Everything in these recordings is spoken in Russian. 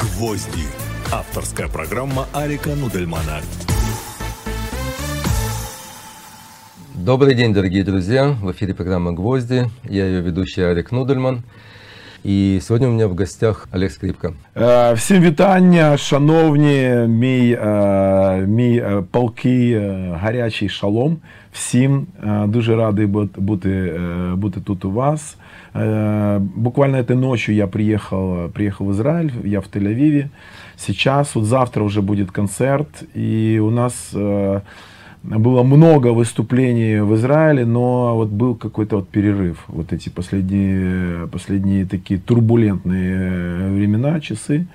«Гвозди». Авторская программа Арика Нудельмана. Добрый день, дорогие друзья! В эфире программа «Гвозди». Я ее ведущий Арик Нудельман. І сьогодні у мене в гостях Олег Скрипка. Е, всім вітання, шановні, мій е, мій е, гарячий шалом. Всім дуже радий бути бути тут у вас. Буквально этой ночью я приехал, приехал в Израиль, я в Тель-Авиве. Сейчас, вот завтра уже будет концерт, и у нас было много выступлений в Израиле, но вот был какой-то вот перерыв, вот эти последние, последние такие турбулентные времена, часы.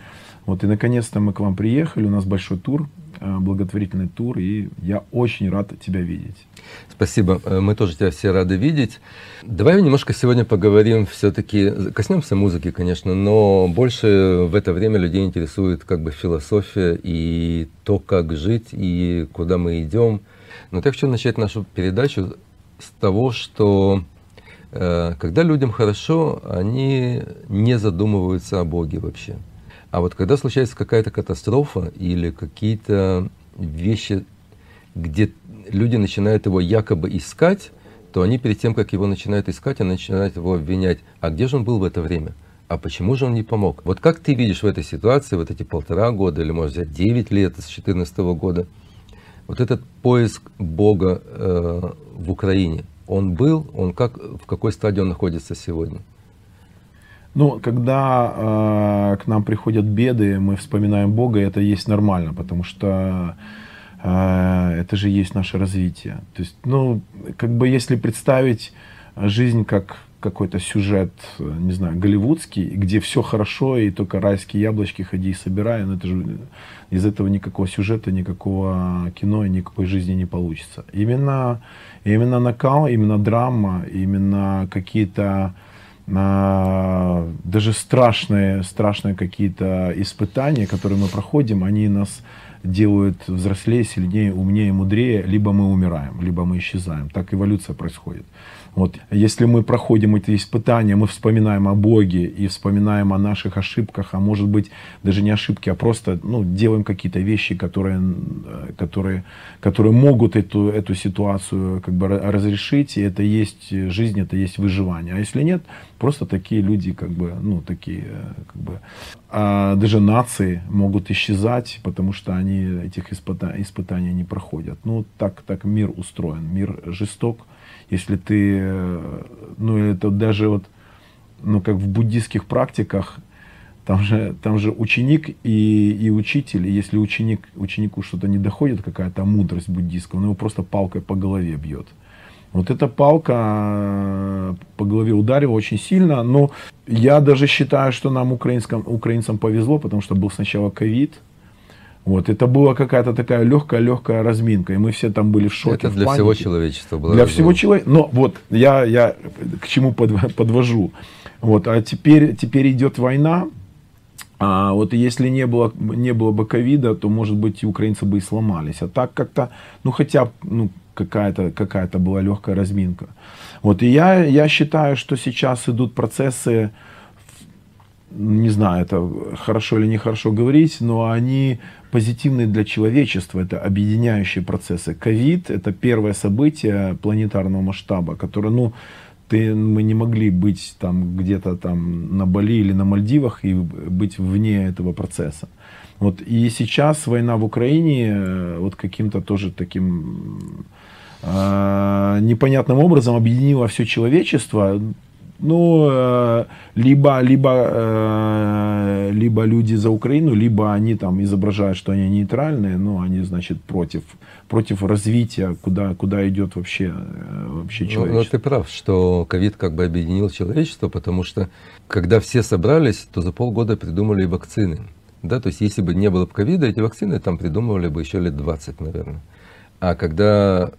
Вот и наконец-то мы к вам приехали, у нас большой тур, э, благотворительный тур, и я очень рад тебя видеть. Спасибо, э, мы тоже тебя все рады видеть. Давай немножко сегодня поговорим, все-таки коснемся музыки, конечно, но больше в это время людей интересует как бы философия и то, как жить и куда мы идем. Но я хочу начать нашу передачу с того, что э, когда людям хорошо, они не задумываются о Боге вообще. А вот когда случается какая-то катастрофа или какие-то вещи, где люди начинают его якобы искать, то они перед тем, как его начинают искать, они начинают его обвинять. А где же он был в это время? А почему же он не помог? Вот как ты видишь в этой ситуации, вот эти полтора года, или может взять 9 лет с 2014 года, вот этот поиск Бога э, в Украине, он был, он как, в какой стадии он находится сегодня? Ну, когда э, к нам приходят беды, мы вспоминаем Бога, и это есть нормально, потому что э, это же есть наше развитие. То есть, ну, как бы если представить жизнь как какой-то сюжет, не знаю, голливудский, где все хорошо, и только райские яблочки ходи и собирай, но это же из этого никакого сюжета, никакого кино и никакой жизни не получится. Именно, именно накал, именно драма, именно какие-то а, даже страшные, страшные какие-то испытания, которые мы проходим, они нас делают взрослее, сильнее, умнее, мудрее, либо мы умираем, либо мы исчезаем. Так эволюция происходит. Вот. Если мы проходим эти испытания, мы вспоминаем о Боге и вспоминаем о наших ошибках, а может быть даже не ошибки, а просто ну, делаем какие-то вещи, которые, которые, которые могут эту, эту ситуацию как бы разрешить, и это есть жизнь, это есть выживание. А если нет, просто такие люди, как бы, ну, такие, как бы, а даже нации могут исчезать, потому что они этих испытаний, испытаний не проходят. Ну, так, так мир устроен, мир жесток, если ты, ну это даже вот, ну как в буддийских практиках, там же, там же ученик и, и учитель, и если ученик, ученику что-то не доходит, какая-то мудрость буддийская, он его просто палкой по голове бьет. Вот эта палка э, по голове ударила очень сильно, но я даже считаю, что нам, украинским, украинцам, повезло, потому что был сначала ковид, вот, это была какая-то такая легкая-легкая разминка, и мы все там были в шоке. Это для всего человечества было. Для всего человечества. Но вот я, я к чему подвожу. Вот, а теперь, теперь идет война. А вот если не было, не было бы ковида, то, может быть, и украинцы бы и сломались. А так как-то, ну, хотя ну, какая-то какая была легкая разминка. Вот, и я, я считаю, что сейчас идут процессы, не знаю, это хорошо или нехорошо говорить, но они позитивные для человечества, это объединяющие процессы. Ковид – это первое событие планетарного масштаба, которое, ну, ты, мы не могли быть там где-то там на Бали или на Мальдивах и быть вне этого процесса. Вот, и сейчас война в Украине э, вот каким-то тоже таким э, непонятным образом объединила все человечество ну, э, либо, либо, э, либо люди за Украину, либо они там изображают, что они нейтральные, но они, значит, против, против развития, куда, куда идет вообще, э, вообще человечество. Ну, ну, ты прав, что ковид как бы объединил человечество, потому что когда все собрались, то за полгода придумали вакцины. Да, то есть если бы не было ковида, эти вакцины там придумывали бы еще лет 20, наверное. А когда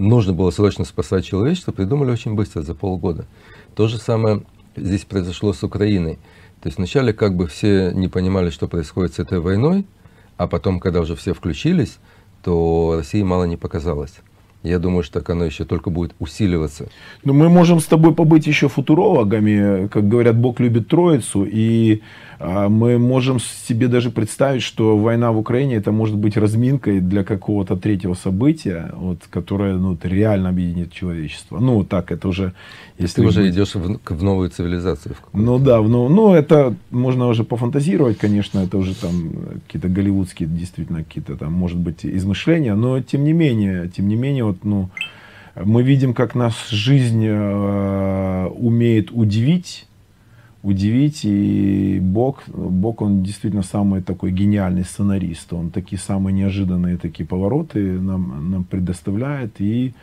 нужно было срочно спасать человечество, придумали очень быстро, за полгода. То же самое здесь произошло с Украиной. То есть вначале как бы все не понимали, что происходит с этой войной, а потом, когда уже все включились, то России мало не показалось. Я думаю, что так оно еще только будет усиливаться. Но ну, мы можем с тобой побыть еще футурологами. Как говорят, Бог любит троицу. И мы можем себе даже представить, что война в Украине это может быть разминкой для какого-то третьего события, вот, которое ну, реально объединит человечество. Ну, так, это уже... Если ты уже быть... идешь в, в новую цивилизацию. В ну да, ну, ну это можно уже пофантазировать, конечно, это уже там какие-то голливудские, действительно, какие-то там, может быть, измышления, но тем не менее, тем не менее, вот, ну, мы видим, как нас жизнь э, умеет удивить, удивить. И Бог, Бог, он действительно самый такой гениальный сценарист. Он такие самые неожиданные такие повороты нам, нам предоставляет. И,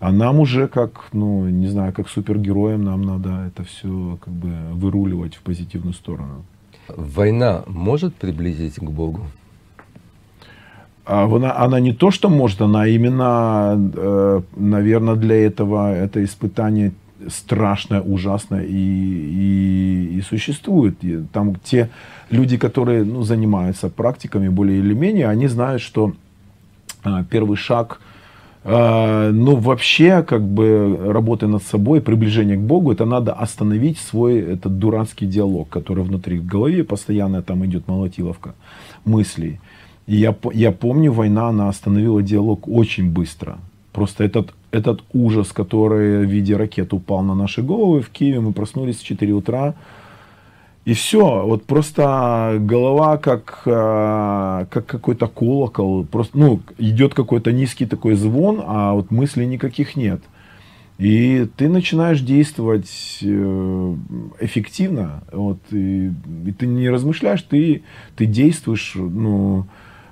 а нам уже как, ну, не знаю, как супергероям нам надо это все как бы выруливать в позитивную сторону. Война может приблизить к Богу? А она, она не то, что может, она именно, э, наверное, для этого это испытание страшное, ужасное и, и, и существует. И там те люди, которые ну, занимаются практиками более или менее, они знают, что э, первый шаг, э, ну вообще как бы работы над собой, приближение к Богу, это надо остановить свой этот дурацкий диалог, который внутри в голове постоянно там идет молотиловка мыслей. И я, я помню, война, она остановила диалог очень быстро. Просто этот, этот ужас, который в виде ракет упал на наши головы в Киеве, мы проснулись в 4 утра, и все, вот просто голова как, э, как какой-то колокол, просто, ну, идет какой-то низкий такой звон, а вот мыслей никаких нет. И ты начинаешь действовать э, эффективно, вот, и, и ты не размышляешь, ты, ты действуешь, ну,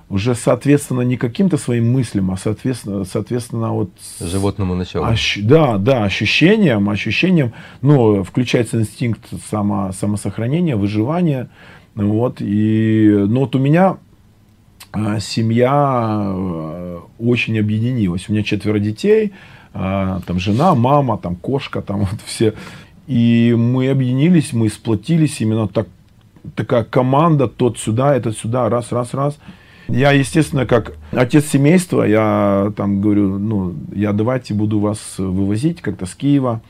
уже соответственно не каким-то своим мыслям, а соответственно, соответственно вот животному началу. Ощ, да, да, ощущением, ощущением, ну, включается инстинкт само, самосохранения, выживания, вот, и, ну, вот у меня а, семья а, очень объединилась, у меня четверо детей, а, там жена, мама, там кошка, там вот все, и мы объединились, мы сплотились именно так, такая команда, тот сюда, этот сюда, раз, раз, раз, я, естественно, как отец семейства, я там говорю, ну, я давайте буду вас вывозить как-то с Киева.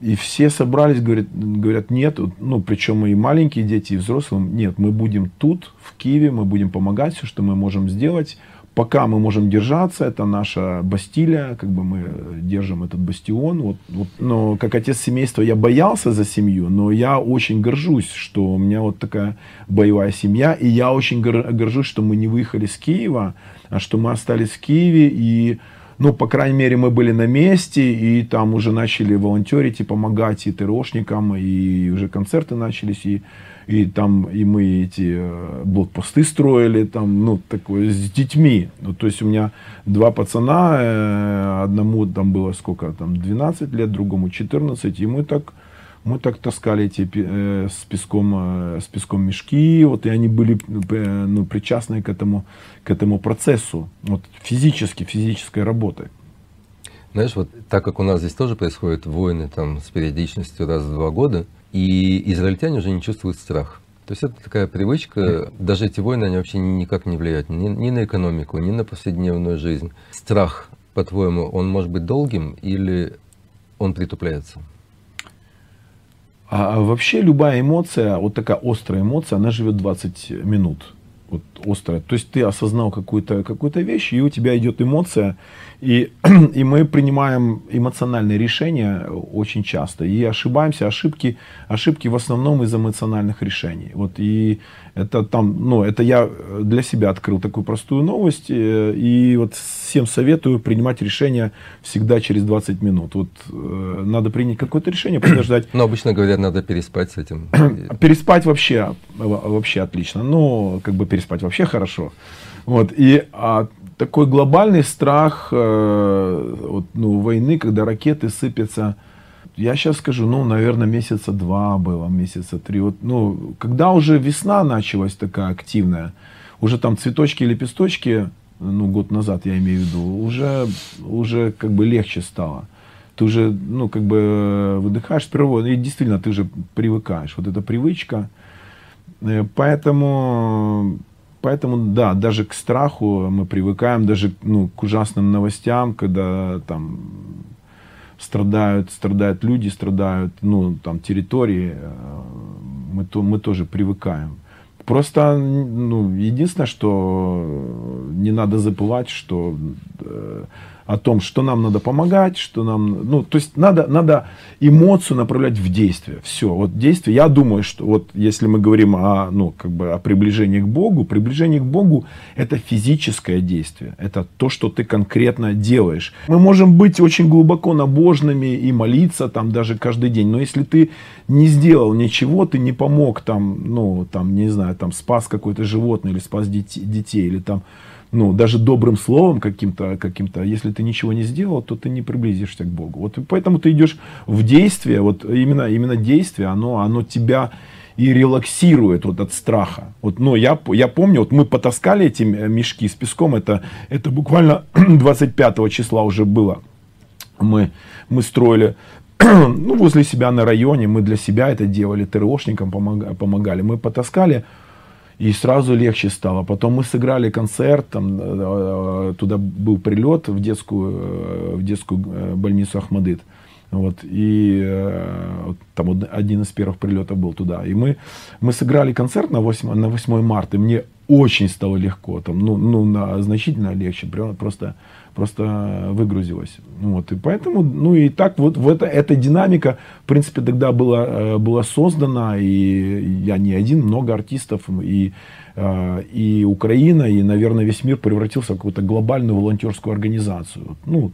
И все собрались, говорят, говорят, нет, ну, причем и маленькие дети, и взрослые, нет, мы будем тут, в Киеве, мы будем помогать, все, что мы можем сделать пока мы можем держаться, это наша Бастилия, как бы мы держим этот бастион. Вот, вот, но как отец семейства я боялся за семью, но я очень горжусь, что у меня вот такая боевая семья, и я очень горжусь, что мы не выехали с Киева, а что мы остались в Киеве, и ну, по крайней мере, мы были на месте, и там уже начали волонтерить и помогать и ТРОшникам, и уже концерты начались, и и там и мы эти э, блокпосты строили, там, ну, такое, с детьми. Ну, то есть у меня два пацана, э, одному там было сколько, там, 12 лет, другому 14, и мы так, мы так таскали эти э, с песком, э, с песком мешки, вот, и они были э, ну, причастны к этому, к этому процессу, вот, физически, физической работой. Знаешь, вот так как у нас здесь тоже происходят войны там с периодичностью раз в два года, и израильтяне уже не чувствуют страх. То есть это такая привычка, даже эти войны, они вообще никак не влияют ни, ни на экономику, ни на повседневную жизнь. Страх, по-твоему, он может быть долгим или он притупляется? А, а вообще любая эмоция, вот такая острая эмоция, она живет 20 минут. Вот острая. То есть ты осознал какую-то какую вещь, и у тебя идет эмоция, и, и мы принимаем эмоциональные решения очень часто. И ошибаемся. Ошибки, ошибки в основном из эмоциональных решений. Вот, и это там, ну, это я для себя открыл такую простую новость. Э, и вот всем советую принимать решения всегда через 20 минут. Вот э, надо принять какое-то решение, подождать. Но обычно говорят, надо переспать с этим. переспать вообще, вообще отлично. Ну, как бы переспать вообще хорошо. Вот, и а, такой глобальный страх э, вот, ну, войны, когда ракеты сыпятся. Я сейчас скажу, ну, наверное, месяца два было, месяца три. Вот, ну, когда уже весна началась такая активная, уже там цветочки лепесточки, ну, год назад я имею в виду, уже, уже как бы легче стало. Ты уже, ну, как бы выдыхаешь с природы, и действительно ты уже привыкаешь. Вот эта привычка. Э, поэтому Поэтому, да, даже к страху мы привыкаем, даже ну, к ужасным новостям, когда там страдают, страдают люди, страдают, ну, там, территории, э, мы, то, мы тоже привыкаем. Просто, ну, единственное, что не надо забывать, что э, о том, что нам надо помогать, что нам, ну, то есть надо, надо эмоцию направлять в действие. Все, вот действие. Я думаю, что вот если мы говорим о, ну, как бы о приближении к Богу, приближение к Богу это физическое действие, это то, что ты конкретно делаешь. Мы можем быть очень глубоко набожными и молиться там даже каждый день, но если ты не сделал ничего, ты не помог там, ну, там, не знаю, там спас какое-то животное или спас детей, детей или там ну, даже добрым словом каким-то, каким-то, если ты ничего не сделал, то ты не приблизишься к Богу. Вот поэтому ты идешь в действие, вот именно, именно действие, оно, оно тебя и релаксирует вот от страха. Вот, ну, я, я помню, вот мы потаскали эти мешки с песком, это, это буквально 25 числа уже было. Мы, мы строили ну, возле себя на районе, мы для себя это делали, ТРОшникам помогали. Мы потаскали и сразу легче стало. Потом мы сыграли концерт, там, э, туда был прилет в детскую, э, в детскую э, больницу Ахмадыт. Вот, и там один из первых прилетов был туда. И мы, мы сыграли концерт на 8, на 8 марта, и мне очень стало легко, там, ну, ну на, значительно легче, просто просто выгрузилось. Вот, и поэтому, ну и так вот в это, эта динамика, в принципе, тогда была, э, была создана, и я не один, много артистов, и, э, и Украина, и, наверное, весь мир превратился в какую-то глобальную волонтерскую организацию. Ну,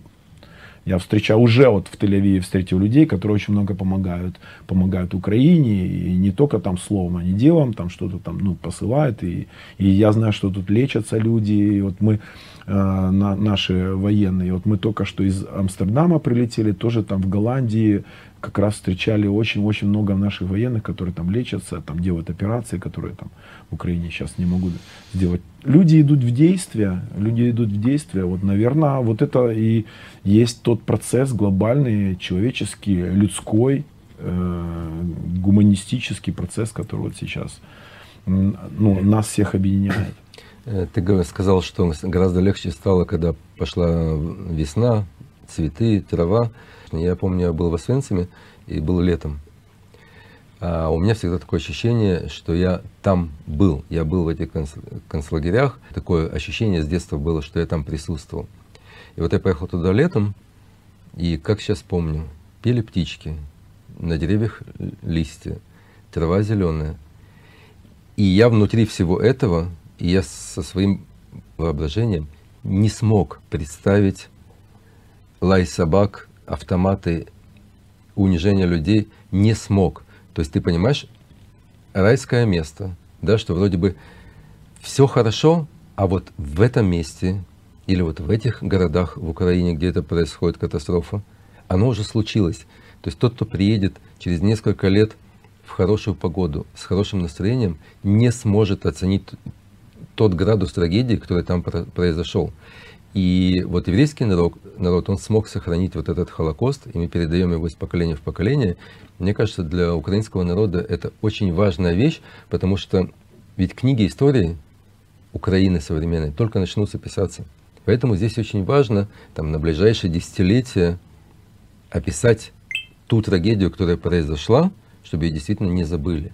я встречал уже вот в Тель-Авиве встретил людей, которые очень много помогают, помогают Украине, и не только там словом, а не делом, там что-то там, ну, посылают, и, и я знаю, что тут лечатся люди, и вот мы, э, на, наши военные, вот мы только что из Амстердама прилетели, тоже там в Голландии, как раз встречали очень-очень много наших военных, которые там лечатся, там делают операции, которые там в Украине сейчас не могут сделать. Люди идут в действие, люди идут в действие. Вот, наверное, вот это и есть тот процесс глобальный, человеческий, людской, э, гуманистический процесс, который вот сейчас ну, нас всех объединяет. Э, ты сказал, что гораздо легче стало, когда пошла весна, цветы, трава. Я помню, я был в Освенциме и был летом. А у меня всегда такое ощущение, что я там был. Я был в этих концлагерях. Такое ощущение с детства было, что я там присутствовал. И вот я поехал туда летом, и как сейчас помню, пели птички, на деревьях листья, трава зеленая. И я внутри всего этого, и я со своим воображением не смог представить лай собак, автоматы, унижение людей не смог. То есть ты понимаешь, райское место, да, что вроде бы все хорошо, а вот в этом месте или вот в этих городах в Украине, где это происходит катастрофа, оно уже случилось. То есть тот, кто приедет через несколько лет в хорошую погоду, с хорошим настроением, не сможет оценить тот градус трагедии, который там произошел. И вот еврейский народ, народ, он смог сохранить вот этот Холокост, и мы передаем его из поколения в поколение. Мне кажется, для украинского народа это очень важная вещь, потому что ведь книги истории Украины современной только начнутся писаться. Поэтому здесь очень важно там, на ближайшие десятилетия описать ту трагедию, которая произошла, чтобы ее действительно не забыли.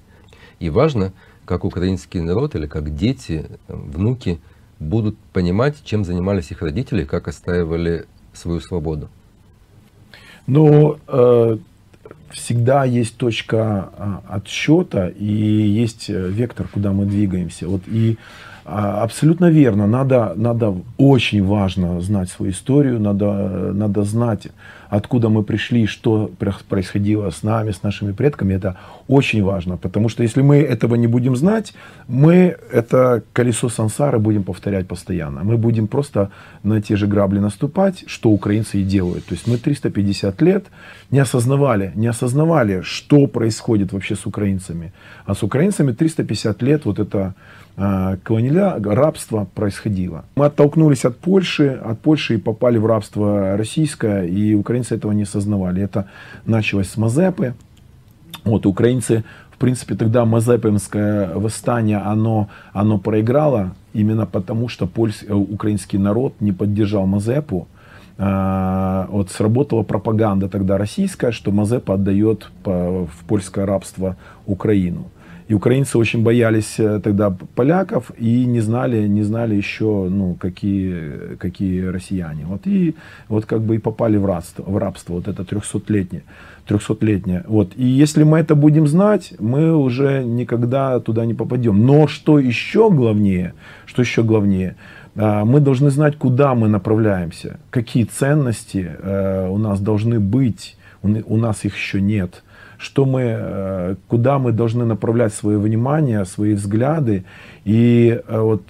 И важно, как украинский народ или как дети, внуки – будут понимать, чем занимались их родители, как отстаивали свою свободу? Ну, э, всегда есть точка э, отсчета и есть э, вектор, куда мы двигаемся. Вот и а, абсолютно верно. Надо, надо очень важно знать свою историю, надо, надо знать, откуда мы пришли, что происходило с нами, с нашими предками. Это очень важно, потому что если мы этого не будем знать, мы это колесо сансары будем повторять постоянно. Мы будем просто на те же грабли наступать, что украинцы и делают. То есть мы 350 лет не осознавали, не осознавали, что происходит вообще с украинцами. А с украинцами 350 лет вот это а, колониаля, рабство происходило. Мы оттолкнулись от Польши, от Польши и попали в рабство российское, и украинцы этого не осознавали. Это началось с Мазепы. Вот, украинцы, в принципе, тогда Мазепинское восстание, оно, оно проиграло именно потому, что польский, э, украинский народ не поддержал Мазепу, э, вот сработала пропаганда тогда российская, что Мазепа отдает по, в польское рабство Украину. И украинцы очень боялись э, тогда поляков и не знали, не знали еще, ну, какие, какие россияне. Вот и вот как бы и попали в рабство, в рабство вот это трехсотлетнее. трехсотлетнее. Вот. И если мы это будем знать, мы уже никогда туда не попадем. Но что еще главнее, что еще главнее, а, мы должны знать, куда мы направляемся, какие ценности э, у нас должны быть, у нас их еще нет что мы, э, куда мы должны направлять свое внимание, свои взгляды. И э, вот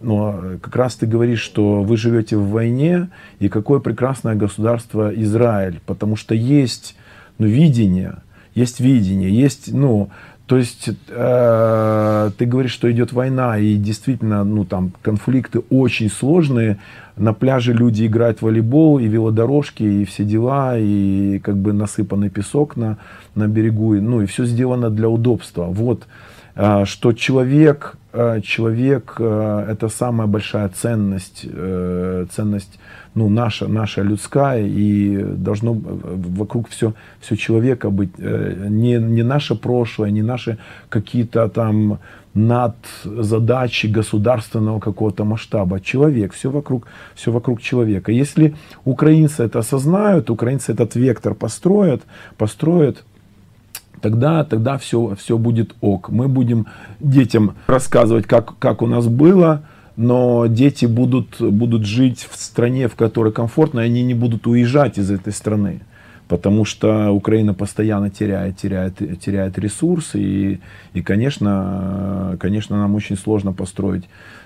но как раз ты говоришь, что вы живете в войне, и какое прекрасное государство Израиль, потому что есть ну, видение, есть видение, есть, ну, то есть э, ты говоришь, что идет война, и действительно, ну там конфликты очень сложные. На пляже люди играют в волейбол, и велодорожки, и все дела, и как бы насыпанный песок на, на берегу, ну и все сделано для удобства. Вот, что человек, э, человек э, это самая большая ценность, э, ценность ну, наша, наша людская, и должно вокруг все, все человека быть, э, не, не наше прошлое, не наши какие-то там над задачи государственного какого-то масштаба. Человек, все вокруг, все вокруг человека. Если украинцы это осознают, украинцы этот вектор построят, построят, тогда, тогда все, все будет ок. Мы будем детям рассказывать, как, как у нас было, но дети будут, будут жить в стране, в которой комфортно, и они не будут уезжать из этой страны. Потому что Украина постоянно теряет, теряет, теряет ресурсы. И, и конечно, конечно, нам очень сложно построить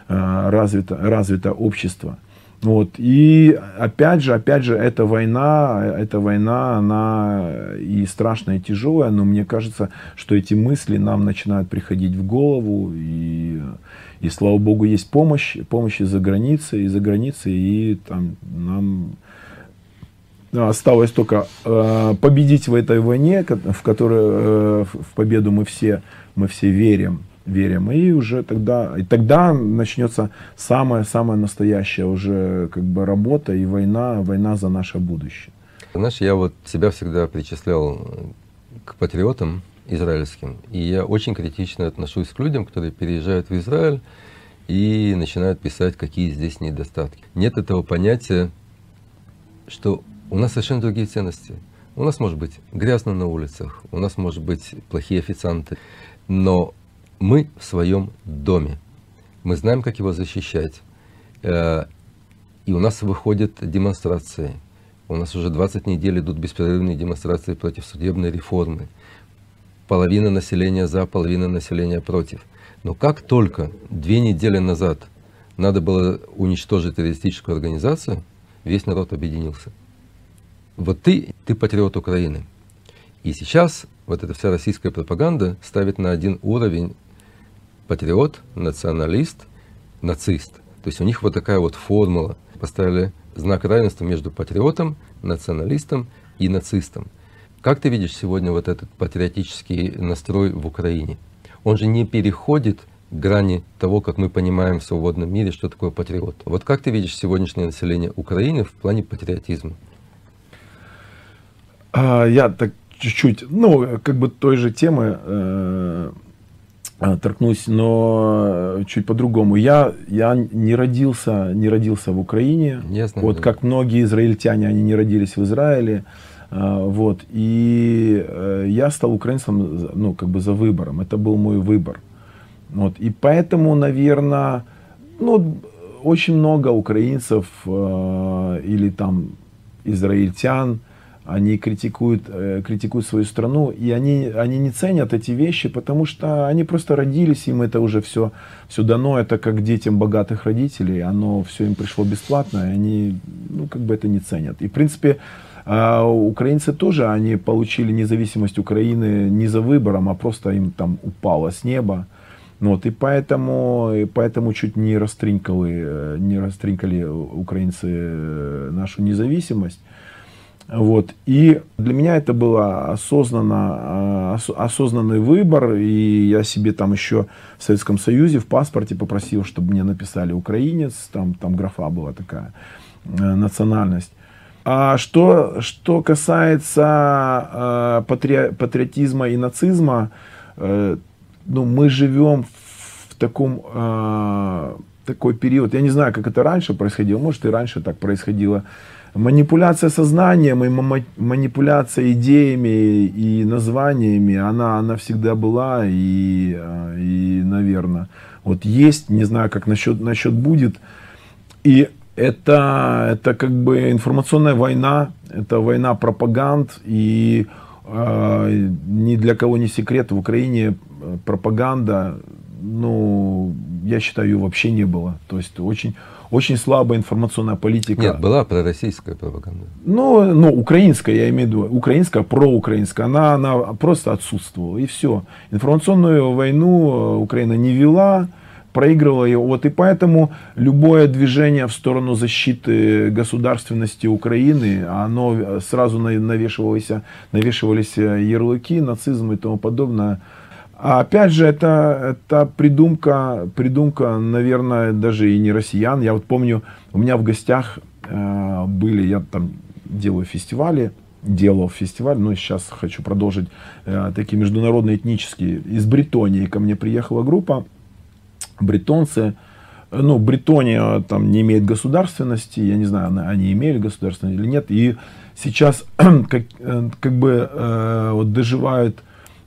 э, развито, развитое общество. Вот. И опять же, опять же, эта война, эта война, она и страшная, и тяжелая, но мне кажется, что эти мысли нам начинают приходить в голову, и и слава богу, есть помощь, помощь из-за границы, из-за границы, и там нам осталось только э, победить в этой войне, в которой э, в победу мы все, мы все верим, верим, и уже тогда, и тогда начнется самая-самая настоящая уже как бы работа и война, война за наше будущее. Знаешь, я вот себя всегда причислял к патриотам, израильским. И я очень критично отношусь к людям, которые переезжают в Израиль и начинают писать, какие здесь недостатки. Нет этого понятия, что у нас совершенно другие ценности. У нас может быть грязно на улицах, у нас может быть плохие официанты, но мы в своем доме. Мы знаем, как его защищать. Э, и у нас выходят демонстрации. У нас уже 20 недель идут беспрерывные демонстрации против судебной реформы половина населения за, половина населения против. Но как только две недели назад надо было уничтожить террористическую организацию, весь народ объединился. Вот ты, ты патриот Украины. И сейчас вот эта вся российская пропаганда ставит на один уровень патриот, националист, нацист. То есть у них вот такая вот формула. Поставили знак равенства между патриотом, националистом и нацистом. Как ты видишь сегодня вот этот патриотический настрой в Украине? Он же не переходит грани того, как мы понимаем в свободном мире, что такое патриот. Вот как ты видишь сегодняшнее население Украины в плане патриотизма? А, я так чуть-чуть, ну, как бы той же темы э, торкнусь, но чуть по-другому. Я, я не родился, не родился в Украине. Ясно. Вот как многие израильтяне, они не родились в Израиле. А, вот. И э, я стал украинцем, ну, как бы за выбором. Это был мой выбор. Вот. И поэтому, наверное, ну, очень много украинцев э, или там израильтян, они критикуют, э, критикуют свою страну, и они, они не ценят эти вещи, потому что они просто родились, им это уже все, все дано, это как детям богатых родителей, оно все им пришло бесплатно, и они, ну, как бы это не ценят. И, в принципе, а украинцы тоже, они получили независимость Украины не за выбором, а просто им там упало с неба. Вот, и поэтому, и поэтому чуть не растринкали, не растринкали украинцы э, нашу независимость. Вот. И для меня это был осознанно, ос, осознанный выбор. И я себе там еще в Советском Союзе в паспорте попросил, чтобы мне написали украинец. Там, там графа была такая, э, национальность. А что, что касается э, патри, патриотизма и нацизма, э, ну, мы живем в таком э, такой период. Я не знаю, как это раньше происходило, может и раньше так происходило. Манипуляция сознанием и манипуляция идеями и названиями, она, она всегда была и, э, и, наверное, вот есть, не знаю, как насчет, насчет будет. И это, это как бы информационная война, это война пропаганд, и э, ни для кого не секрет, в Украине э, пропаганда, ну, я считаю, вообще не было. То есть очень, очень слабая информационная политика. Нет, была пророссийская пропаганда. Ну, ну, украинская, я имею в виду, украинская, проукраинская, она, она просто отсутствовала, и все. Информационную войну э, Украина не вела, проигрывала его. Вот и поэтому любое движение в сторону защиты государственности Украины, оно сразу навешивалось, навешивались ярлыки, нацизм и тому подобное. А опять же, это, это придумка, придумка, наверное, даже и не россиян. Я вот помню, у меня в гостях э, были, я там делаю фестивали, делал фестиваль, но сейчас хочу продолжить э, такие международные этнические. Из Бретонии ко мне приехала группа, бретонцы, ну, Бретония там не имеет государственности, я не знаю, они имели государственность или нет, и сейчас как, э, как бы э, вот доживают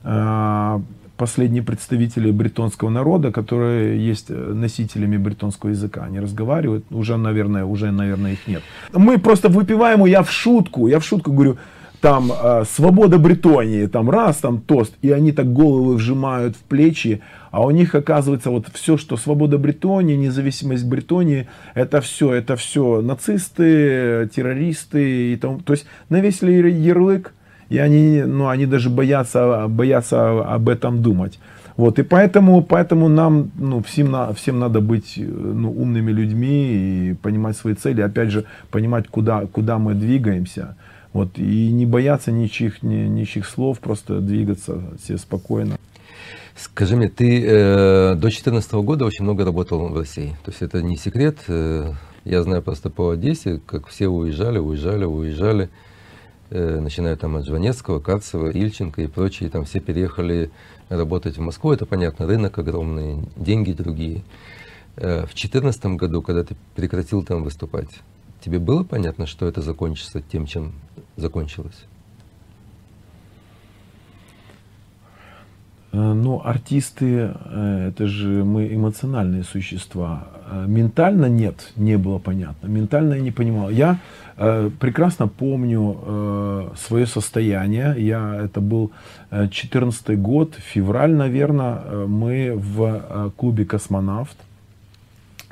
э, последние представители бретонского народа, которые есть носителями бретонского языка. Они разговаривают, уже, наверное, уже, наверное, их нет. Мы просто выпиваем, я в шутку, я в шутку говорю, там э, свобода Бретонии, там раз, там тост, и они так головы вжимают в плечи, а у них оказывается вот все, что свобода Бретонии, независимость Бретонии, это все, это все нацисты, террористы, и там, то есть навесили ярлык, и они, ну, они даже боятся, боятся об этом думать. Вот, и поэтому, поэтому нам ну, всем, на, всем надо быть ну, умными людьми и понимать свои цели, опять же, понимать, куда, куда мы двигаемся. Вот, и не бояться ничьих, ни, ничьих слов, просто двигаться все спокойно. Скажи мне, ты э, до 2014 года очень много работал в России. То есть это не секрет. Э, я знаю просто по Одессе, как все уезжали, уезжали, уезжали. Э, начиная там от Жванецкого, Карцева, Ильченко и прочие. Там все переехали работать в Москву. Это понятно, рынок огромный, деньги другие. Э, в 2014 году, когда ты прекратил там выступать, тебе было понятно, что это закончится тем, чем закончилось? Э, ну, артисты, это же мы эмоциональные существа. Ментально нет, не было понятно. Ментально я не понимал. Я прекрасно помню свое состояние. Я, это был 14 год, февраль, наверное. Мы в клубе «Космонавт»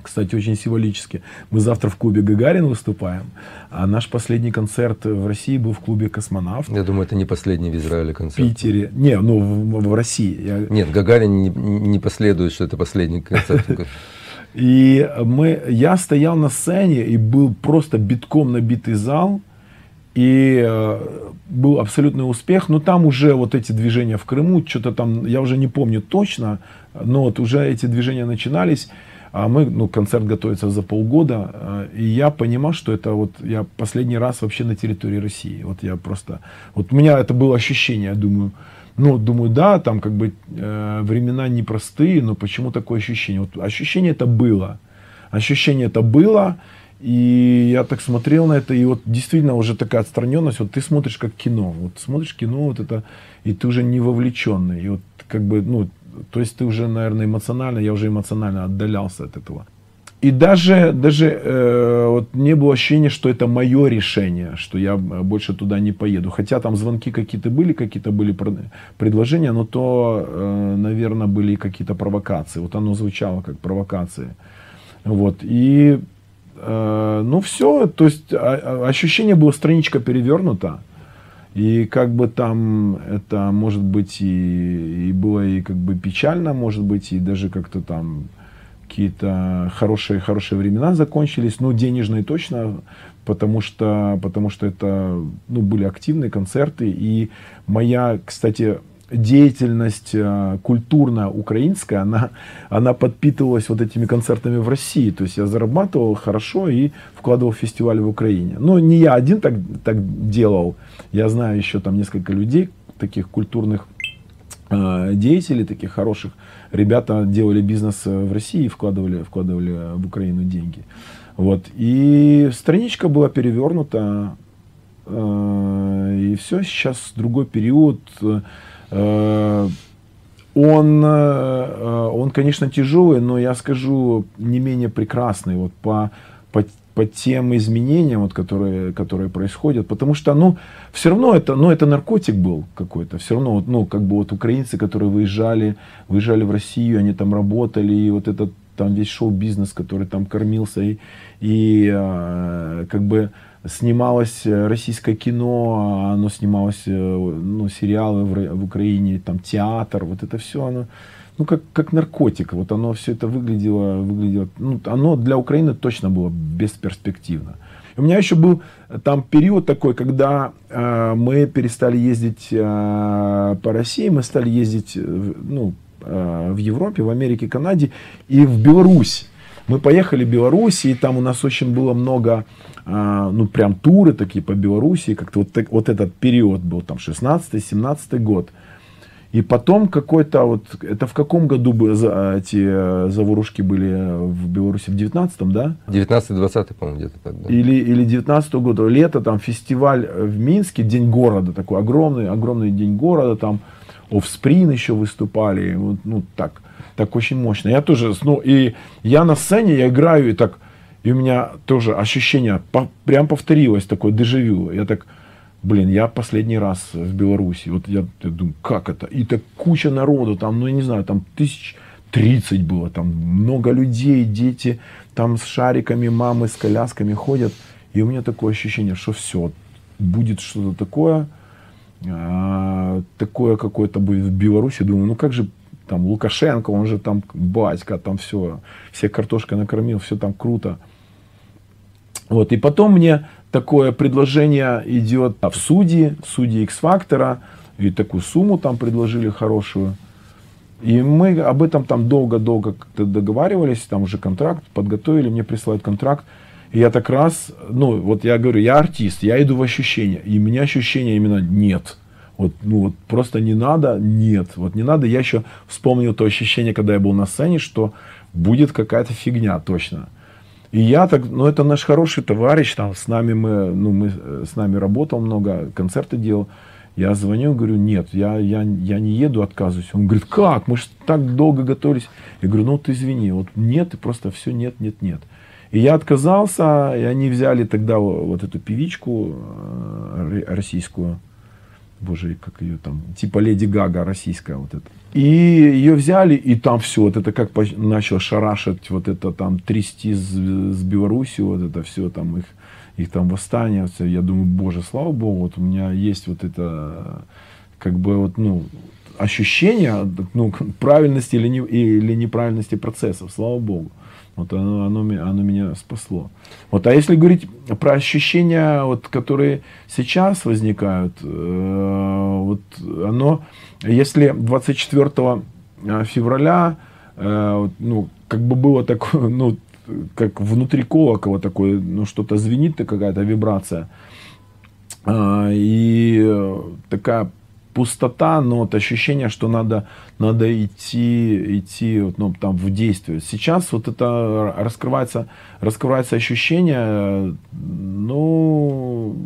кстати, очень символически. Мы завтра в клубе Гагарин выступаем, а наш последний концерт в России был в клубе Космонавт. Я думаю, это не последний в Израиле концерт. В Питере. Не, ну в, в России. Я... Нет, Гагарин не, не последует, что это последний концерт. И мы, я стоял на сцене, и был просто битком набитый зал, и э, был абсолютный успех, но там уже вот эти движения в Крыму, что-то там, я уже не помню точно, но вот уже эти движения начинались, а мы, ну, концерт готовится за полгода, а, и я понимал, что это вот я последний раз вообще на территории России. Вот я просто, вот у меня это было ощущение, я думаю, ну, думаю, да, там как бы э, времена непростые, но почему такое ощущение? Вот ощущение это было. Ощущение это было, и я так смотрел на это, и вот действительно уже такая отстраненность, вот ты смотришь как кино, вот смотришь кино, вот это, и ты уже не вовлеченный, и вот как бы, ну, то есть ты уже, наверное, эмоционально, я уже эмоционально отдалялся от этого. И даже, даже э, вот не было ощущения, что это мое решение, что я больше туда не поеду. Хотя там звонки какие-то были, какие-то были предложения, но то, э, наверное, были какие-то провокации. Вот оно звучало как провокации. Вот. И, э, ну все, то есть а, а, ощущение было, страничка перевернута. И как бы там это может быть и, и было и как бы печально, может быть, и даже как-то там какие-то хорошие, хорошие времена закончились, ну, денежные точно, потому что, потому что это, ну, были активные концерты, и моя, кстати, деятельность э, культурная украинская, она, она подпитывалась вот этими концертами в России. То есть я зарабатывал хорошо и вкладывал в фестиваль в Украине. Но не я один так, так делал. Я знаю еще там несколько людей, таких культурных деятелей, таких хороших. Ребята делали бизнес в России и вкладывали, вкладывали в Украину деньги. Вот. И страничка была перевернута. Э, и все, сейчас другой период. Э, он, э, он, конечно, тяжелый, но я скажу, не менее прекрасный вот по, по, по тем изменениям, вот, которые, которые происходят. Потому что, ну, все равно это, ну, это наркотик был какой-то. Все равно, вот, ну, как бы вот украинцы, которые выезжали, выезжали в Россию, они там работали, и вот этот там весь шоу-бизнес, который там кормился, и, и э, как бы снималось э, российское кино, оно снималось, э, ну, сериалы в, в Украине, там театр, вот это все, оно, ну, как, как наркотик, вот оно все это выглядело, выглядело, ну, оно для Украины точно было бесперспективно. У меня еще был там период такой, когда э, мы перестали ездить э, по России, мы стали ездить, э, ну, э, в Европе, в Америке, Канаде и в Беларусь. Мы поехали в Беларусь, и там у нас очень было много, а, ну, прям туры такие по Беларуси, как-то вот, вот этот период был, там, 16-17 год. И потом какой-то вот, это в каком году бы за, эти э, заворушки были в Беларуси? В 19-м, да? 19-20, по-моему, где-то так, да. Или, или 19 -го года, лето, там фестиваль в Минске, День города, такой огромный, огромный День города, там Offspring еще выступали, вот, ну, так так очень мощно. Я тоже, ну, и я на сцене, я играю, и так, и у меня тоже ощущение, по, прям повторилось такое дежавю. Я так, блин, я последний раз в Беларуси, вот я, я думаю, как это? И так куча народу, там, ну, я не знаю, там тысяч 30 было, там много людей, дети, там с шариками, мамы с колясками ходят. И у меня такое ощущение, что все, будет что-то такое, а, такое какое-то будет в Беларуси. Думаю, ну как же там Лукашенко, он же там батька, там все, все картошкой накормил, все там круто. Вот, и потом мне такое предложение идет в судьи, судьи X-фактора, и такую сумму там предложили хорошую. И мы об этом там долго-долго договаривались, там уже контракт подготовили, мне присылают контракт. И я так раз, ну вот я говорю, я артист, я иду в ощущения, и у меня ощущения именно нет. Вот, ну вот просто не надо, нет, вот не надо. Я еще вспомнил то ощущение, когда я был на сцене, что будет какая-то фигня точно. И я так, ну это наш хороший товарищ, там с нами мы, ну мы с нами работал много, концерты делал. Я звоню, говорю, нет, я, я, я не еду, отказываюсь. Он говорит, как, мы же так долго готовились. Я говорю, ну ты извини, вот нет, и просто все нет, нет, нет. И я отказался, и они взяли тогда вот эту певичку э, российскую, боже, как ее там, типа Леди Гага российская вот эта. И ее взяли, и там все, вот это как начал шарашить, вот это там трясти с, с Беларуси, вот это все там их, их там восстание, все. я думаю, боже, слава богу, вот у меня есть вот это, как бы вот, ну, ощущение, ну, правильности или, не, или неправильности процессов, слава богу. Вот оно, оно, оно меня спасло. Вот, а если говорить про ощущения, вот, которые сейчас возникают, э, вот оно, если 24 э, февраля, э, ну, как бы было такое, ну, как внутри колокола такое, ну, что-то звенит, какая-то вибрация, э, и такая пустота, но вот ощущение, что надо, надо идти, идти ну, там, в действие. Сейчас вот это раскрывается, раскрывается ощущение, ну,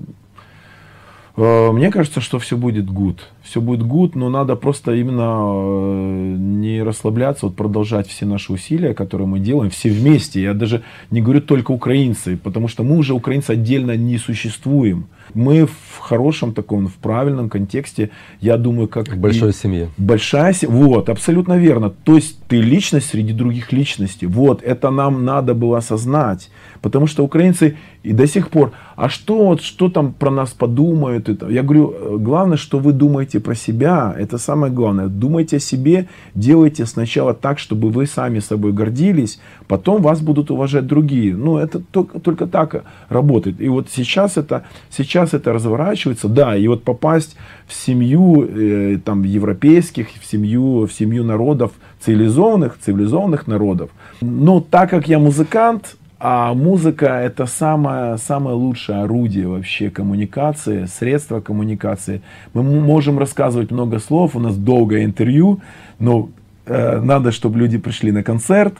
э, мне кажется, что все будет good. Все будет good, но надо просто именно э, не расслабляться, вот продолжать все наши усилия, которые мы делаем, все вместе. Я даже не говорю только украинцы, потому что мы уже украинцы отдельно не существуем. Мы в хорошем таком, в правильном контексте, я думаю, как... Большой семье. Большая семья, вот, абсолютно верно. То есть ты личность среди других личностей. Вот, это нам надо было осознать. Потому что украинцы и до сих пор, а что, вот, что там про нас подумают? Это? Я говорю, э, главное, что вы думаете про себя, это самое главное. Думайте о себе, делайте сначала так, чтобы вы сами собой гордились, потом вас будут уважать другие. Ну, это только, только так работает. И вот сейчас это, сейчас сейчас это разворачивается, да, и вот попасть в семью э, там европейских, в семью, в семью народов цивилизованных, цивилизованных народов. Но так как я музыкант, а музыка это самое, самое лучшее орудие вообще коммуникации, средство коммуникации. Мы можем рассказывать много слов, у нас долгое интервью, но э, надо, чтобы люди пришли на концерт,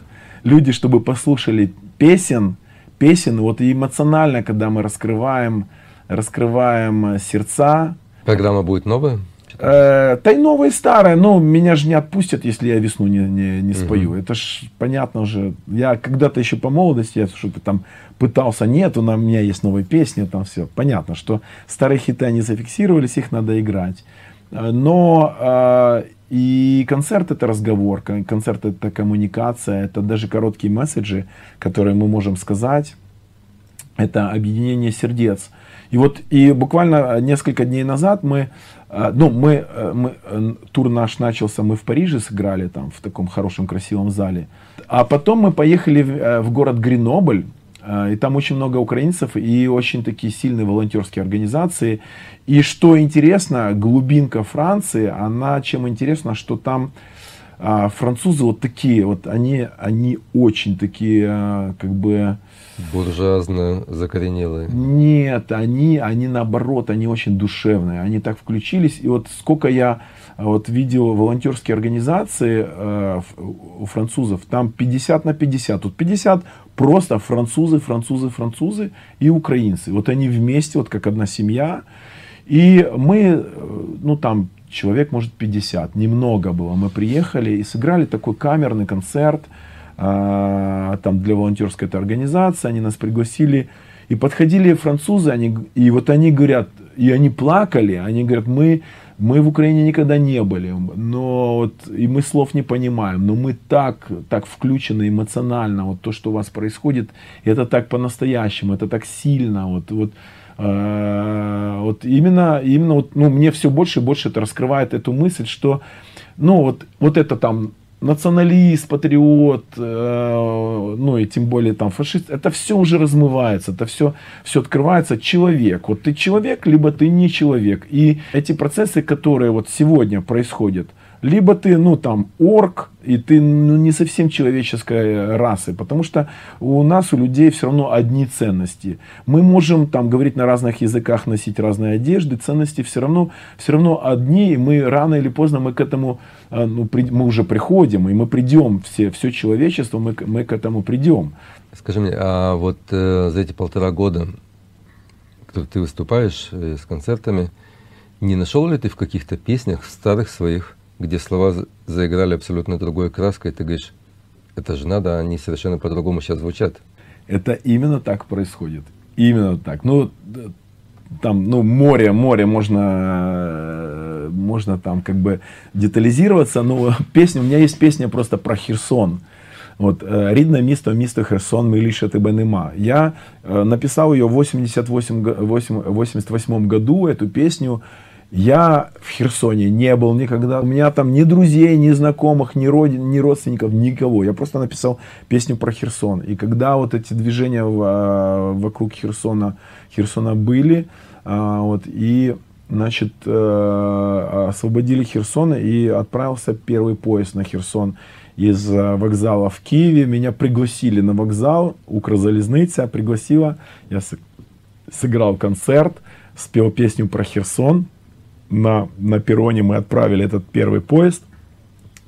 люди, чтобы послушали песен, песен, вот и эмоционально, когда мы раскрываем, раскрываем сердца. Программа будет новая? Э, да и новая и старая, но меня же не отпустят, если я весну не, не, не спою. Угу. Это ж понятно уже. Я когда-то еще по молодости, я что-то там пытался, нет, у меня есть новые песни, там все. Понятно, что старые хиты, они зафиксировались, их надо играть. Э, но э, и концерт это разговор, концерт это коммуникация, это даже короткие месседжи, которые мы можем сказать. Это объединение сердец. И вот и буквально несколько дней назад мы, э, ну мы, э, мы э, тур наш начался, мы в Париже сыграли там в таком хорошем красивом зале, а потом мы поехали в, в город Гренобль, и там очень много украинцев и очень такие сильные волонтерские организации. И что интересно, глубинка Франции, она чем интересна, что там а, французы вот такие, вот они, они очень такие, а, как бы... Буржуазно закоренелые. Нет, они, они наоборот, они очень душевные, они так включились. И вот сколько я вот видел волонтерские организации э, у французов, там 50 на 50. Тут 50 просто французы, французы, французы и украинцы. Вот они вместе, вот как одна семья. И мы, э, ну там человек, может, 50, немного было. Мы приехали и сыграли такой камерный концерт э, там для волонтерской этой организации. Они нас пригласили. И подходили французы, они, и вот они говорят, и они плакали, они говорят, мы, мы в Украине никогда не были, но вот, и мы слов не понимаем, но мы так, так включены эмоционально, вот то, что у вас происходит, это так по-настоящему, это так сильно, вот, вот, вот именно, именно вот, ну, мне все больше и больше это раскрывает эту мысль, что ну, вот, вот это там националист, патриот, э, ну и тем более там фашист, это все уже размывается, это все, все открывается. Человек, вот ты человек, либо ты не человек. И эти процессы, которые вот сегодня происходят, либо ты, ну, там, орк, и ты ну, не совсем человеческой расы, потому что у нас, у людей все равно одни ценности. Мы можем там говорить на разных языках, носить разные одежды, ценности все равно, все равно одни, и мы рано или поздно мы к этому, э, ну, при, мы уже приходим, и мы придем, все, все человечество, мы, мы к этому придем. Скажи мне, а вот э, за эти полтора года, когда ты выступаешь э, с концертами, не нашел ли ты в каких-то песнях старых своих где слова заиграли абсолютно другой краской, и ты говоришь, это же надо, они совершенно по-другому сейчас звучат. Это именно так происходит. Именно так. Ну, там, ну, море, море, можно, можно там как бы детализироваться, но песня, у меня есть песня просто про Херсон. Вот, «Рідне місто, місто Херсон, миліше тебе нема». Я э, написал ее в 88, 88 году, эту песню, я в Херсоне не был никогда. У меня там ни друзей, ни знакомых, ни, родин, ни родственников, никого. Я просто написал песню про Херсон. И когда вот эти движения а, вокруг Херсона, Херсона были, а, вот, и значит, э, освободили Херсон, и отправился первый поезд на Херсон из а, вокзала в Киеве. Меня пригласили на вокзал, Укрзалезниця пригласила. Я сыграл концерт, спел песню про Херсон на, на перроне мы отправили этот первый поезд.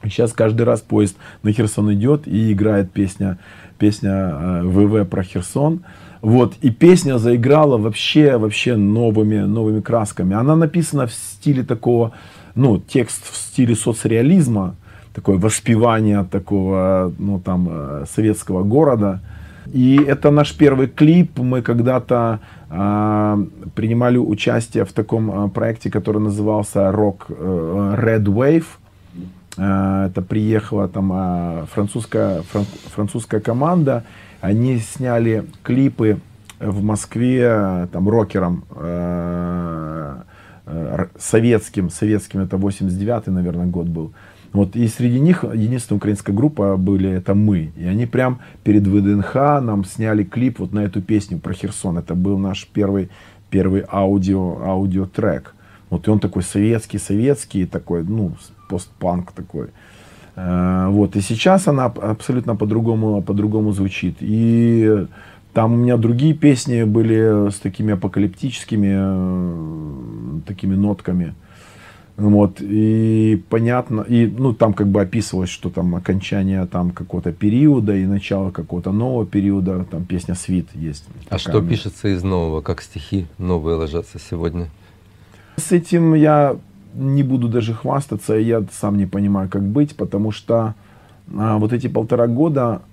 Сейчас каждый раз поезд на Херсон идет и играет песня, песня э, ВВ про Херсон. Вот, и песня заиграла вообще, вообще новыми, новыми красками. Она написана в стиле такого, ну, текст в стиле соцреализма, такое воспевание такого, ну, там, э, советского города. И это наш первый клип. Мы когда-то э, принимали участие в таком э, проекте, который назывался Rock э, Red Wave. Э, это приехала там э, французская, фран, французская команда. Они сняли клипы в Москве там рокером э, э, советским, советским это 89 наверное, год был. Вот, и среди них единственная украинская группа были это мы. И они прям перед ВДНХ нам сняли клип вот на эту песню про Херсон. Это был наш первый, первый аудио, аудиотрек. Вот и он такой советский, советский, такой, ну, постпанк такой. Э, вот, и сейчас она абсолютно по-другому, по-другому звучит. И там у меня другие песни были с такими апокалиптическими э, такими нотками. Вот, и понятно, и, ну, там как бы описывалось, что там окончание там какого-то периода и начало какого-то нового периода, там песня «Свит» есть. А что пишется из нового, как стихи новые ложатся сегодня? С этим я не буду даже хвастаться, я сам не понимаю, как быть, потому что а, вот эти полтора года,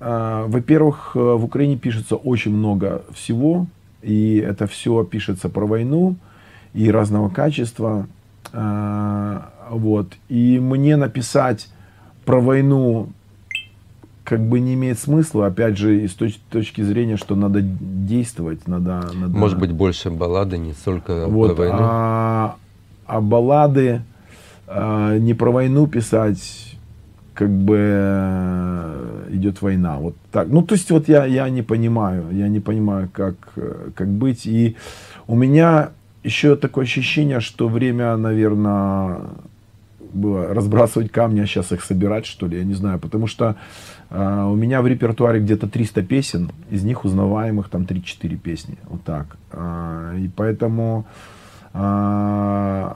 а, во-первых, э, в Украине пишется очень много всего, и это все пишется про войну и разного качества. А, вот. И мне написать про войну как бы не имеет смысла, опять же, и с точ- точки зрения, что надо действовать, надо... надо... Может быть, больше баллады, не столько вот, про войну? А, а баллады а, не про войну писать, как бы э, идет война. Вот так. Ну, то есть, вот я, я не понимаю, я не понимаю, как, как быть. И у меня еще такое ощущение, что время, наверное, было разбрасывать камни, а сейчас их собирать, что ли, я не знаю. Потому что э, у меня в репертуаре где-то 300 песен, из них узнаваемых там 3-4 песни. Вот так. Э, и поэтому э,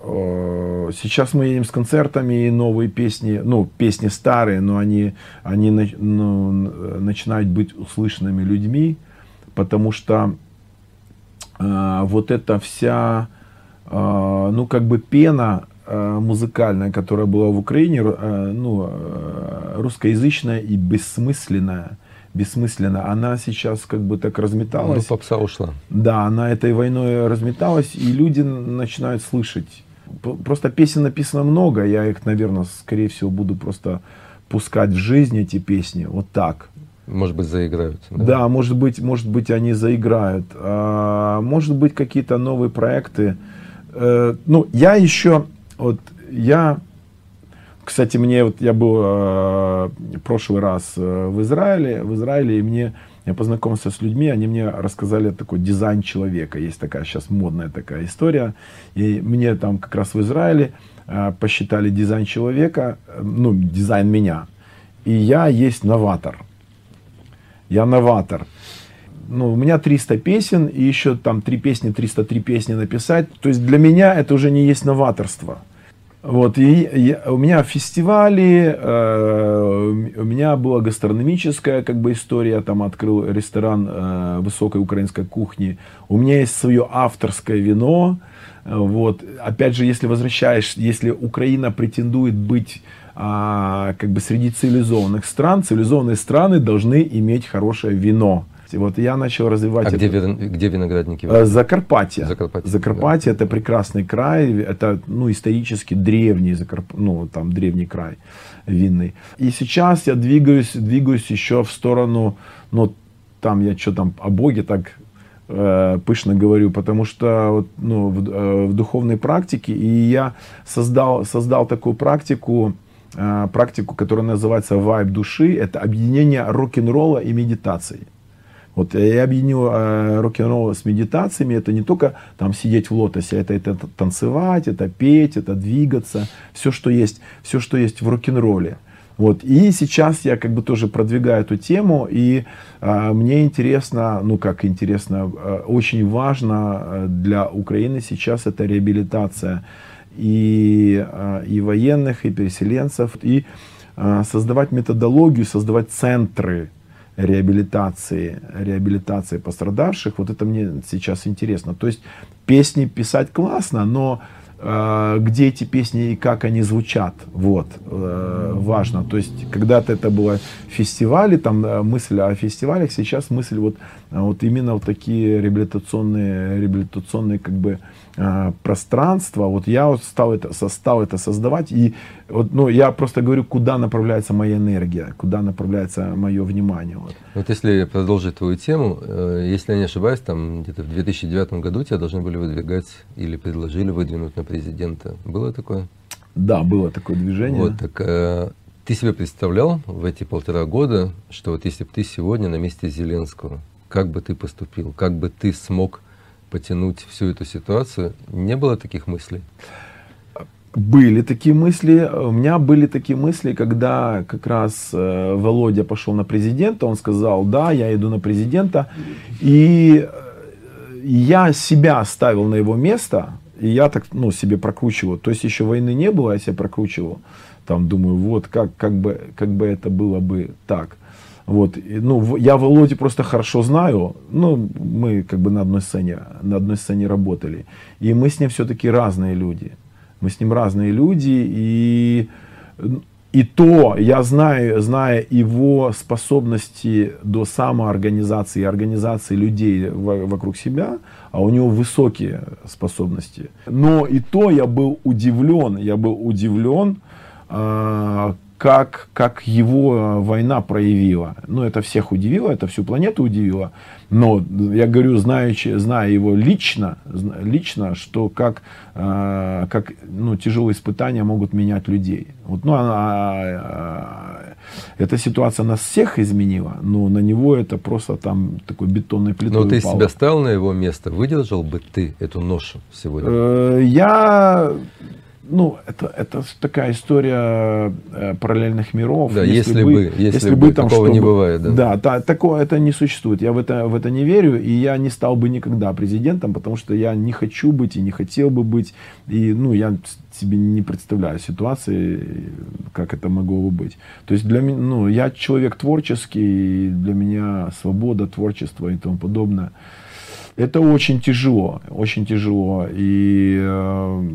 э, сейчас мы едем с концертами, и новые песни, ну, песни старые, но они, они ну, начинают быть услышанными людьми, потому что э, вот эта вся, э, ну, как бы пена Э, музыкальная, которая была в Украине, э, ну, э, русскоязычная и бессмысленная, бессмысленная, она сейчас как бы так разметалась. Ну, попса ушла. Да, она этой войной разметалась, и люди начинают слышать. Просто песен написано много, я их, наверное, скорее всего, буду просто пускать в жизнь эти песни, вот так. Может быть, заиграют. Да, да может быть, может быть, они заиграют. А, может быть, какие-то новые проекты. ну, я еще вот я, кстати, мне вот я был э, прошлый раз э, в Израиле, в Израиле, и мне я познакомился с людьми, они мне рассказали такой дизайн человека. Есть такая сейчас модная такая история. И мне там как раз в Израиле э, посчитали дизайн человека, э, ну, дизайн меня. И я есть новатор. Я новатор. Ну, у меня 300 песен, и еще там 3 песни, 303 песни написать. То есть для меня это уже не есть новаторство. Вот, и я, у меня фестивали, э, у меня была гастрономическая как бы история, там открыл ресторан э, высокой украинской кухни. У меня есть свое авторское вино. Вот, опять же, если возвращаешь, если Украина претендует быть а, как бы среди цивилизованных стран, цивилизованные страны должны иметь хорошее вино. Вот я начал развивать. А это. где, где виноградники? Э, Закарпатье. Закарпатье. Закарпатье да. это прекрасный край, это ну исторически древний Закарп... ну там древний край винный. И сейчас я двигаюсь, двигаюсь еще в сторону, ну там я что там о Боге так э, пышно говорю, потому что вот, ну, в, э, в духовной практике, и я создал, создал такую практику, э, практику, которая называется вайб души, это объединение рок-н-ролла и медитации. Вот я объединю э, рок-н-ролл с медитациями. Это не только там сидеть в лотосе, это, это танцевать, это петь, это двигаться. Все, что есть, все, что есть в рок-н-ролле. Вот. И сейчас я как бы тоже продвигаю эту тему, и э, мне интересно, ну как интересно, э, очень важно э, для Украины сейчас это реабилитация и, э, и военных, и переселенцев, и э, создавать методологию, создавать центры реабилитации, реабилитации пострадавших, вот это мне сейчас интересно. То есть песни писать классно, но э, где эти песни и как они звучат, вот, э, важно. То есть когда-то это было фестивали, там э, мысль о фестивалях, сейчас мысль вот, вот именно вот такие реабилитационные, реабилитационные как бы э, пространства. Вот я вот стал это, стал это создавать, и вот, ну, я просто говорю, куда направляется моя энергия, куда направляется мое внимание. Вот, вот если продолжить твою тему, э, если я не ошибаюсь, там где-то в 2009 году тебя должны были выдвигать или предложили выдвинуть на президента. Было такое? Да, было такое движение. Вот, так э, ты себе представлял в эти полтора года, что вот если бы ты сегодня на месте Зеленского, как бы ты поступил, как бы ты смог потянуть всю эту ситуацию. Не было таких мыслей? Были такие мысли. У меня были такие мысли, когда как раз э, Володя пошел на президента, он сказал, да, я иду на президента. И э, я себя ставил на его место, и я так, ну, себе прокручивал. То есть еще войны не было, я себя прокручивал. Там думаю, вот как, как, бы, как бы это было бы так. Вот, ну, я Володю просто хорошо знаю. Ну, мы как бы на одной сцене, на одной сцене работали. И мы с ним все-таки разные люди. Мы с ним разные люди, и, и то я знаю, зная его способности до самоорганизации, организации людей вокруг себя, а у него высокие способности. Но и то я был удивлен, я был удивлен, а, как, как его война проявила. Ну, это всех удивило, это всю планету удивило. Но я говорю, знаючи, зная его лично, лично что как, э, как ну, тяжелые испытания могут менять людей. Вот, ну, она, э, эта ситуация нас всех изменила, но на него это просто там такой бетонный плитой Но ты упало. себя ставил на его место, выдержал бы ты эту ношу сегодня? Э, я ну, это, это такая история э, параллельных миров. Да, если, если бы, если, если бы, там такого чтобы, не бывает. Да, да та, такого это не существует. Я в это, в это не верю, и я не стал бы никогда президентом, потому что я не хочу быть и не хотел бы быть. И, ну, я себе не представляю ситуации, как это могло бы быть. То есть для меня, ну, я человек творческий, и для меня свобода, творчество и тому подобное. Это очень тяжело, очень тяжело. И э,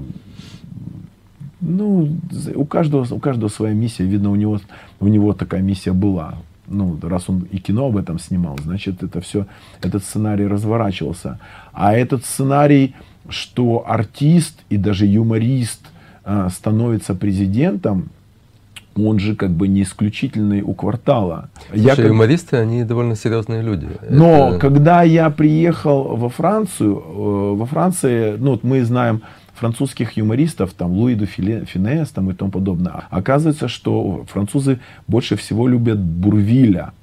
ну, у каждого, у каждого своя миссия. Видно, у него, у него такая миссия была. Ну, раз он и кино об этом снимал, значит, это все, этот сценарий разворачивался. А этот сценарий, что артист и даже юморист э, становится президентом, он же как бы не исключительный у квартала. Слушай, я как... юмористы, они довольно серьезные люди. Но это... когда я приехал во Францию, э, во Франции, ну вот мы знаем, французских юмористов, там Луи де Финес там, и тому подобное. Оказывается, что французы больше всего любят Бурвиля.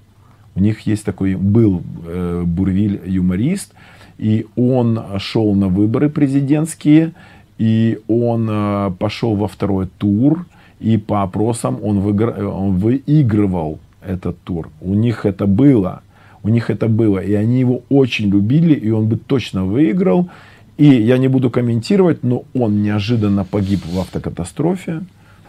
У них есть такой, был э, Бурвиль юморист, и он шел на выборы президентские, и он э, пошел во второй тур, и по опросам он, выигр... он выигрывал этот тур. У них это было. У них это было. И они его очень любили, и он бы точно выиграл. И я не буду комментировать, но он неожиданно погиб в автокатастрофе.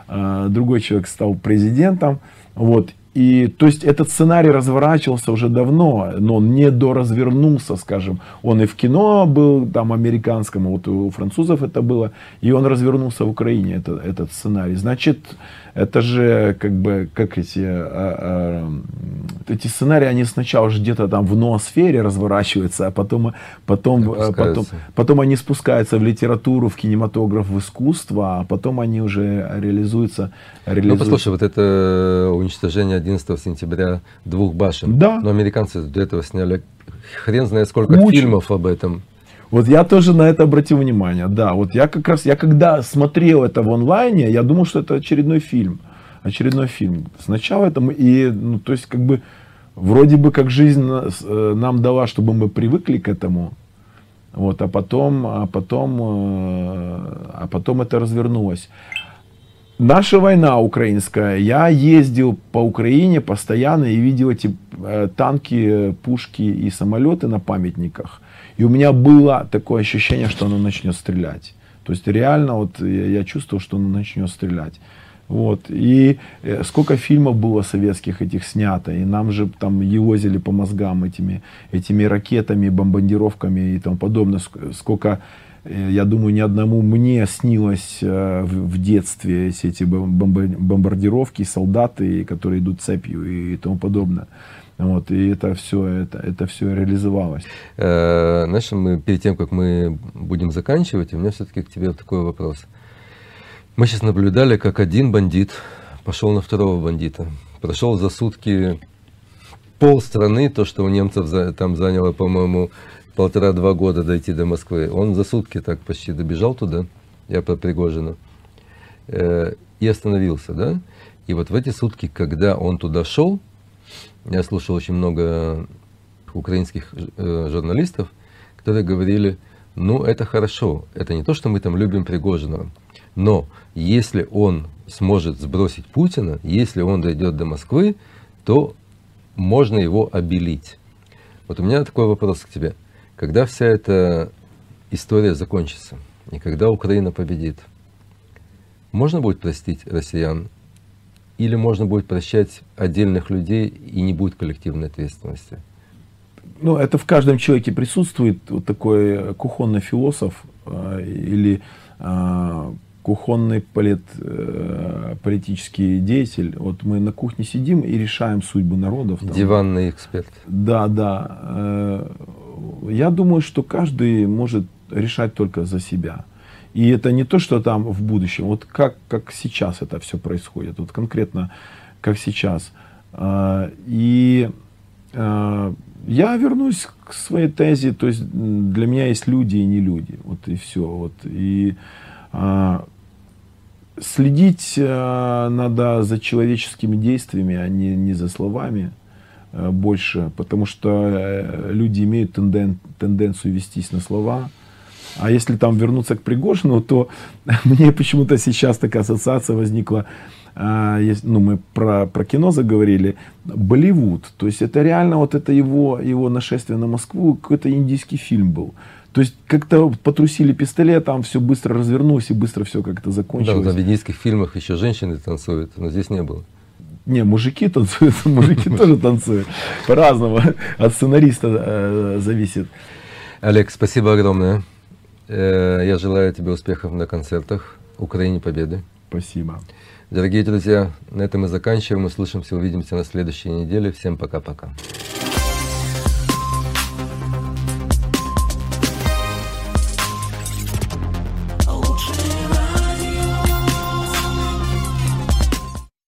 А, другой человек стал президентом. Вот. И то есть этот сценарий разворачивался уже давно, но он не доразвернулся, скажем. Он и в кино был там американском, вот у французов это было, и он развернулся в Украине, это, этот сценарий. Значит, это же как бы, как эти, а, а, эти сценарии, они сначала же где-то там в ноосфере разворачиваются, а потом, потом, а, потом, потом они спускаются в литературу, в кинематограф, в искусство, а потом они уже реализуются. реализуются. Ну, послушай, вот это уничтожение 11 сентября двух башен. Да. Но американцы до этого сняли хрен знает сколько Куча. фильмов об этом. Вот я тоже на это обратил внимание. Да, вот я как раз, я когда смотрел это в онлайне, я думал, что это очередной фильм. Очередной фильм. Сначала это мы, и, ну, то есть, как бы, вроде бы как жизнь э, нам дала, чтобы мы привыкли к этому. Вот, а потом, а потом, э, а потом это развернулось. Наша война украинская, я ездил по Украине постоянно и видел эти э, танки, пушки и самолеты на памятниках. И у меня было такое ощущение, что оно начнет стрелять. То есть реально вот я, чувствовал, что оно начнет стрелять. Вот. И э, сколько фильмов было советских этих снято, и нам же там елозили по мозгам этими, этими ракетами, бомбардировками и тому подобное. Сколько, я думаю, ни одному мне снилось э, в, детстве эти бомбардировки, солдаты, которые идут цепью и тому подобное. Вот, и это все, это, это все реализовалось. Э, знаешь, мы перед тем, как мы будем заканчивать, у меня все-таки к тебе такой вопрос. Мы сейчас наблюдали, как один бандит пошел на второго бандита. Прошел за сутки пол страны, то, что у немцев за, там заняло, по-моему, полтора-два года дойти до Москвы. Он за сутки так почти добежал туда, я по Пригожину, э, и остановился, да? И вот в эти сутки, когда он туда шел, я слушал очень много украинских э, журналистов, которые говорили, ну это хорошо, это не то, что мы там любим Пригожина, но если он сможет сбросить Путина, если он дойдет до Москвы, то можно его обелить. Вот у меня такой вопрос к тебе. Когда вся эта история закончится, и когда Украина победит, можно будет простить россиян? Или можно будет прощать отдельных людей и не будет коллективной ответственности? Ну, это в каждом человеке присутствует вот такой кухонный философ э, или э, кухонный полит, э, политический деятель. Вот мы на кухне сидим и решаем судьбы народов. Там. Диванный эксперт. Да, да. Э, я думаю, что каждый может решать только за себя. И это не то, что там в будущем, вот как, как сейчас это все происходит, вот конкретно как сейчас. Э, и э, я вернусь к своей тезе, то есть для меня есть люди и не люди, вот и все. Вот. И э, следить надо за человеческими действиями, а не, не за словами больше, потому что люди имеют тенден, тенденцию вестись на слова, а если там вернуться к Пригожину, то мне почему-то сейчас такая ассоциация возникла. А, ну, мы про, про кино заговорили. Болливуд. То есть это реально вот это его, его нашествие на Москву, какой-то индийский фильм был. То есть как-то потрусили пистолет, там все быстро развернулось и быстро все как-то закончилось. Да, в индийских фильмах еще женщины танцуют, но здесь не было. Не, мужики танцуют, мужики тоже танцуют. По-разному. От сценариста э, зависит. Олег, спасибо огромное. Э, я желаю тебе успехов на концертах. Украине победы. Спасибо. Дорогие друзья, на этом мы заканчиваем. Услышимся, увидимся на следующей неделе. Всем пока-пока.